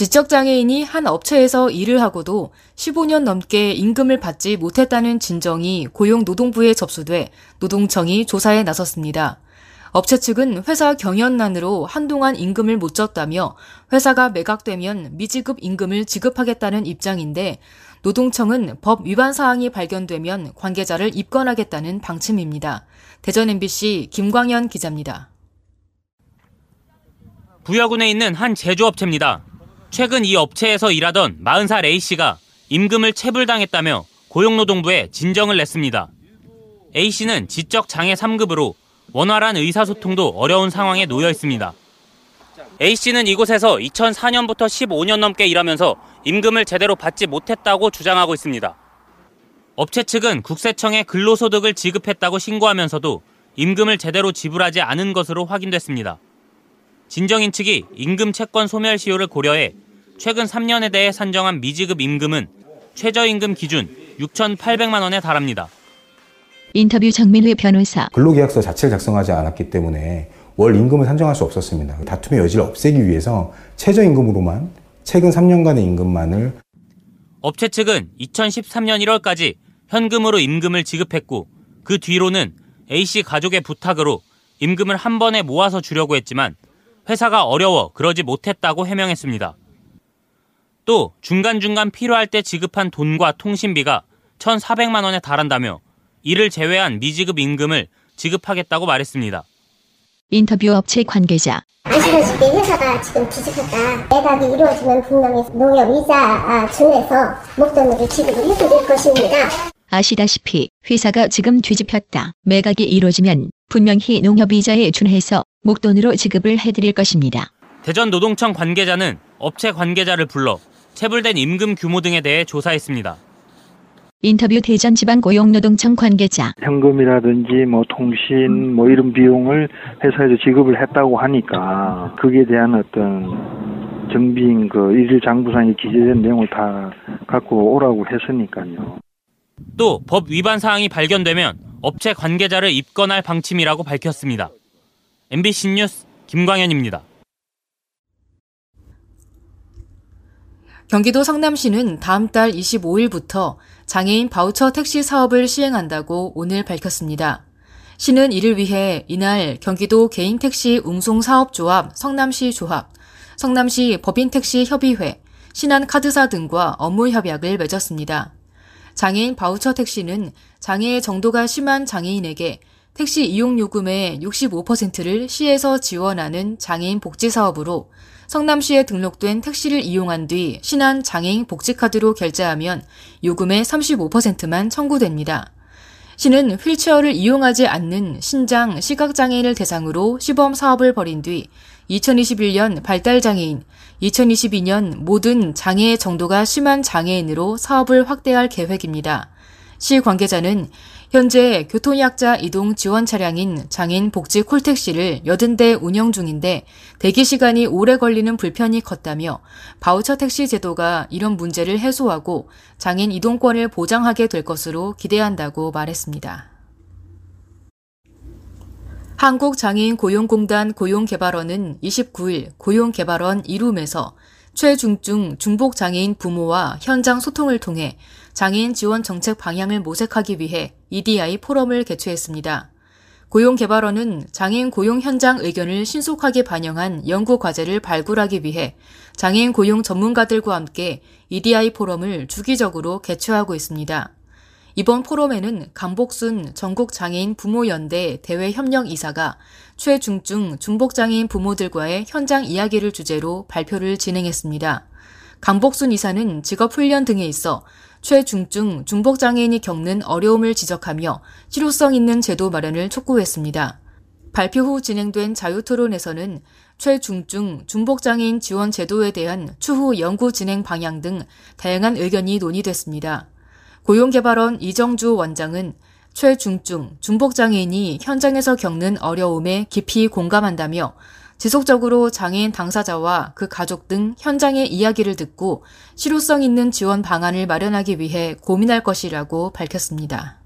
지적장애인이 한 업체에서 일을 하고도 15년 넘게 임금을 받지 못했다는 진정이 고용노동부에 접수돼 노동청이 조사에 나섰습니다. 업체 측은 회사 경연난으로 한동안 임금을 못 줬다며 회사가 매각되면 미지급 임금을 지급하겠다는 입장인데 노동청은 법 위반 사항이 발견되면 관계자를 입건하겠다는 방침입니다. 대전 MBC 김광현 기자입니다. 부여군에 있는 한 제조업체입니다. 최근 이 업체에서 일하던 40살 A씨가 임금을 체불당했다며 고용노동부에 진정을 냈습니다. A씨는 지적 장애 3급으로 원활한 의사소통도 어려운 상황에 놓여 있습니다. A씨는 이곳에서 2004년부터 15년 넘게 일하면서 임금을 제대로 받지 못했다고 주장하고 있습니다. 업체 측은 국세청에 근로소득을 지급했다고 신고하면서도 임금을 제대로 지불하지 않은 것으로 확인됐습니다. 진정인 측이 임금 채권 소멸 시효를 고려해 최근 3년에 대해 산정한 미지급 임금은 최저임금 기준 6,800만 원에 달합니다. 인터뷰 정민회 변호사. 근로계약서 자체를 작성하지 않았기 때문에 월 임금을 산정할 수 없었습니다. 다툼의 여지를 없애기 위해서 최저임금으로만 최근 3년간의 임금만을 업체 측은 2013년 1월까지 현금으로 임금을 지급했고 그 뒤로는 A씨 가족의 부탁으로 임금을 한 번에 모아서 주려고 했지만 회사가 어려워 그러지 못했다고 해명했습니다. 또 중간중간 필요할 때 지급한 돈과 통신비가 1,400만 원에 달한다며 이를 제외한 미지급 임금을 지급하겠다고 말했습니다. 인터뷰 업체 관계자. 아시다시피 회사가 지금 뒤집혔다. 매각이 이루어지면 분명히 농협 이자 준해서 목돈으로 지급을 해드릴 것입니다. 아시다시피 회사가 지금 뒤집혔다. 매각이 이루어지면 분명히 농협이자에 준해서 목돈으로 지급을 해드릴 것입니다. 대전 노동청 관계자는 업체 관계자를 불러 체불된 임금 규모 등에 대해 조사했습니다. 인터뷰 대전 지방 고용노동청 관계자. 현금이라든지 뭐 통신 뭐 이런 비용을 회사에서 지급을 했다고 하니까 거기에 대한 어떤 정비인 그 일일 장부상에 기재된 내용을 다 갖고 오라고 했으니까요. 또 법 위반 사항이 발견되면 업체 관계자를 입건할 방침이라고 밝혔습니다. MBC 뉴스 김광현입니다. 경기도 성남시는 다음 달 25일부터 장애인 바우처 택시 사업을 시행한다고 오늘 밝혔습니다. 시는 이를 위해 이날 경기도 개인 택시 웅송 사업조합 성남시 조합, 성남시 법인택시 협의회, 신한카드사 등과 업무 협약을 맺었습니다. 장애인 바우처 택시는 장애의 정도가 심한 장애인에게 택시 이용 요금의 65%를 시에서 지원하는 장애인 복지 사업으로 성남시에 등록된 택시를 이용한 뒤 신한 장애인 복지카드로 결제하면 요금의 35%만 청구됩니다. 시는 휠체어를 이용하지 않는 신장, 시각장애인을 대상으로 시범 사업을 벌인 뒤 2021년 발달장애인, 2022년 모든 장애의 정도가 심한 장애인으로 사업을 확대할 계획입니다. 시 관계자는 현재 교통약자 이동 지원 차량인 장인 복지 콜택시를 80대 운영 중인데 대기 시간이 오래 걸리는 불편이 컸다며 바우처 택시 제도가 이런 문제를 해소하고 장인 이동권을 보장하게 될 것으로 기대한다고 말했습니다. 한국장애인 고용공단 고용개발원은 29일 고용개발원 이룸에서 최중증 중복장애인 부모와 현장 소통을 통해 장애인 지원 정책 방향을 모색하기 위해 EDI 포럼을 개최했습니다. 고용개발원은 장애인 고용 현장 의견을 신속하게 반영한 연구 과제를 발굴하기 위해 장애인 고용 전문가들과 함께 EDI 포럼을 주기적으로 개최하고 있습니다. 이번 포럼에는 강복순 전국장애인 부모연대 대외협력이사가 최중증 중복장애인 부모들과의 현장 이야기를 주제로 발표를 진행했습니다. 강복순 이사는 직업훈련 등에 있어 최중증 중복장애인이 겪는 어려움을 지적하며 실효성 있는 제도 마련을 촉구했습니다. 발표 후 진행된 자유토론에서는 최중증 중복장애인 지원 제도에 대한 추후 연구 진행 방향 등 다양한 의견이 논의됐습니다. 고용개발원 이정주 원장은 최중증, 중복장애인이 현장에서 겪는 어려움에 깊이 공감한다며 지속적으로 장애인 당사자와 그 가족 등 현장의 이야기를 듣고 실효성 있는 지원 방안을 마련하기 위해 고민할 것이라고 밝혔습니다.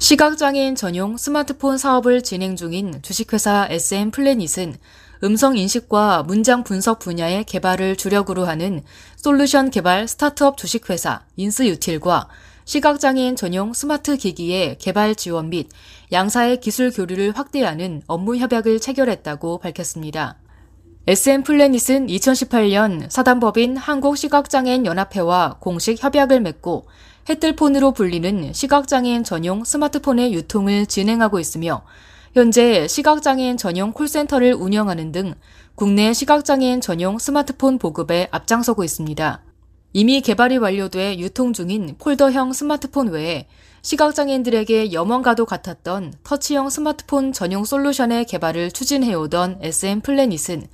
시각장애인 전용 스마트폰 사업을 진행 중인 주식회사 SM 플래닛은 음성 인식과 문장 분석 분야의 개발을 주력으로 하는 솔루션 개발 스타트업 주식회사 인스유틸과 시각장애인 전용 스마트 기기의 개발 지원 및 양사의 기술 교류를 확대하는 업무 협약을 체결했다고 밝혔습니다. SM 플래닛은 2018년 사단법인 한국시각장애인 연합회와 공식 협약을 맺고 해뜰폰으로 불리는 시각장애인 전용 스마트폰의 유통을 진행하고 있으며 현재 시각장애인 전용 콜센터를 운영하는 등 국내 시각장애인 전용 스마트폰 보급에 앞장서고 있습니다. 이미 개발이 완료돼 유통 중인 폴더형 스마트폰 외에 시각장애인들에게 염원과도 같았던 터치형 스마트폰 전용 솔루션의 개발을 추진해오던 SM 플래닛은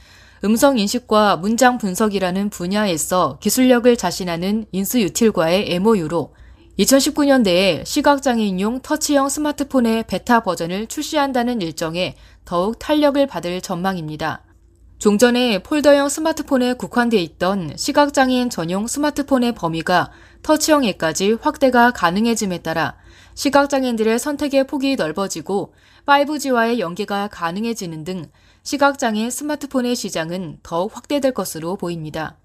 음성 인식과 문장 분석이라는 분야에서 기술력을 자신하는 인스유틸과의 MOU로 2019년대에 시각장애인용 터치형 스마트폰의 베타 버전을 출시한다는 일정에 더욱 탄력을 받을 전망입니다. 종전에 폴더형 스마트폰에 국한돼 있던 시각장애인 전용 스마트폰의 범위가 터치형에까지 확대가 가능해짐에 따라 시각장애인들의 선택의 폭이 넓어지고 5G와의 연계가 가능해지는 등 시각장애 스마트폰의 시장은 더욱 확대될 것으로 보입니다.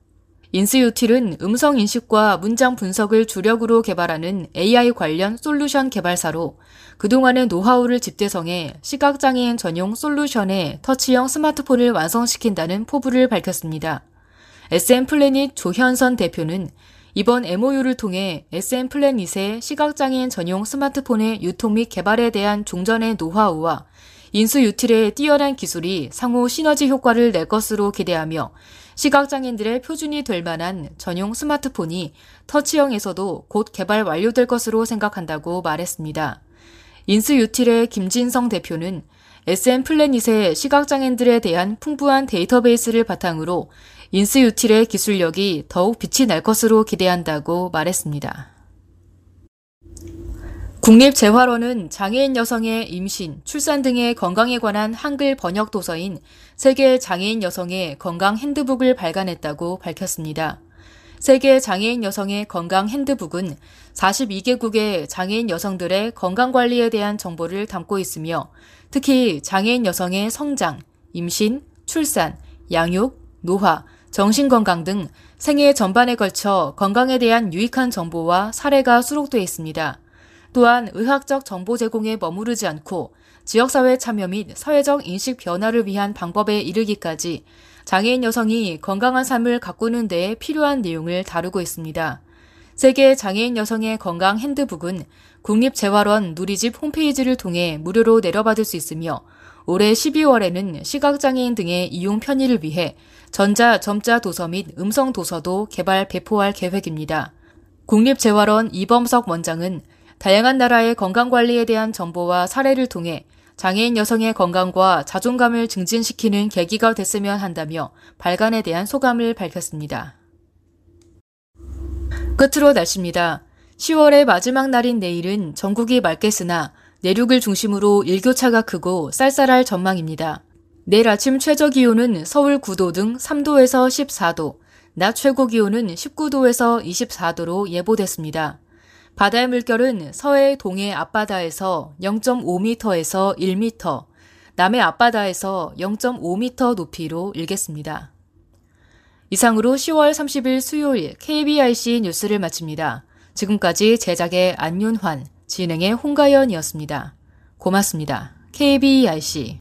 인스유틸은 음성 인식과 문장 분석을 주력으로 개발하는 AI 관련 솔루션 개발사로 그동안의 노하우를 집대성해 시각장애인 전용 솔루션의 터치형 스마트폰을 완성시킨다는 포부를 밝혔습니다. SM 플래닛 조현선 대표는 이번 MOU를 통해 SM 플래닛의 시각장애인 전용 스마트폰의 유통 및 개발에 대한 종전의 노하우와 인스유틸의 뛰어난 기술이 상호 시너지 효과를 낼 것으로 기대하며 시각장애인들의 표준이 될 만한 전용 스마트폰이 터치형에서도 곧 개발 완료될 것으로 생각한다고 말했습니다. 인스유틸의 김진성 대표는 SM 플래닛의 시각장애인들에 대한 풍부한 데이터베이스를 바탕으로 인스유틸의 기술력이 더욱 빛이 날 것으로 기대한다고 말했습니다. 국립재활원은 장애인 여성의 임신, 출산 등의 건강에 관한 한글 번역 도서인 세계 장애인 여성의 건강 핸드북을 발간했다고 밝혔습니다. 세계 장애인 여성의 건강 핸드북은 42개국의 장애인 여성들의 건강 관리에 대한 정보를 담고 있으며 특히 장애인 여성의 성장, 임신, 출산, 양육, 노화, 정신건강 등 생애 전반에 걸쳐 건강에 대한 유익한 정보와 사례가 수록되어 있습니다. 또한 의학적 정보 제공에 머무르지 않고 지역사회 참여 및 사회적 인식 변화를 위한 방법에 이르기까지 장애인 여성이 건강한 삶을 가꾸는 데에 필요한 내용을 다루고 있습니다. 세계 장애인 여성의 건강 핸드북은 국립재활원 누리집 홈페이지를 통해 무료로 내려받을 수 있으며 올해 12월에는 시각장애인 등의 이용 편의를 위해 전자, 점자 도서 및 음성 도서도 개발 배포할 계획입니다. 국립재활원 이범석 원장은 다양한 나라의 건강관리에 대한 정보와 사례를 통해 장애인 여성의 건강과 자존감을 증진시키는 계기가 됐으면 한다며 발간에 대한 소감을 밝혔습니다. 끝으로 날씨입니다. 10월의 마지막 날인 내일은 전국이 맑겠으나 내륙을 중심으로 일교차가 크고 쌀쌀할 전망입니다. 내일 아침 최저 기온은 서울 9도 등 3도에서 14도, 낮 최고 기온은 19도에서 24도로 예보됐습니다. 바다의 물결은 서해 동해 앞바다에서 0.5m에서 1m, 남해 앞바다에서 0.5m 높이로 일겠습니다. 이상으로 10월 30일 수요일 KBRC 뉴스를 마칩니다. 지금까지 제작의 안윤환, 진행의 홍가연이었습니다. 고맙습니다. KBRC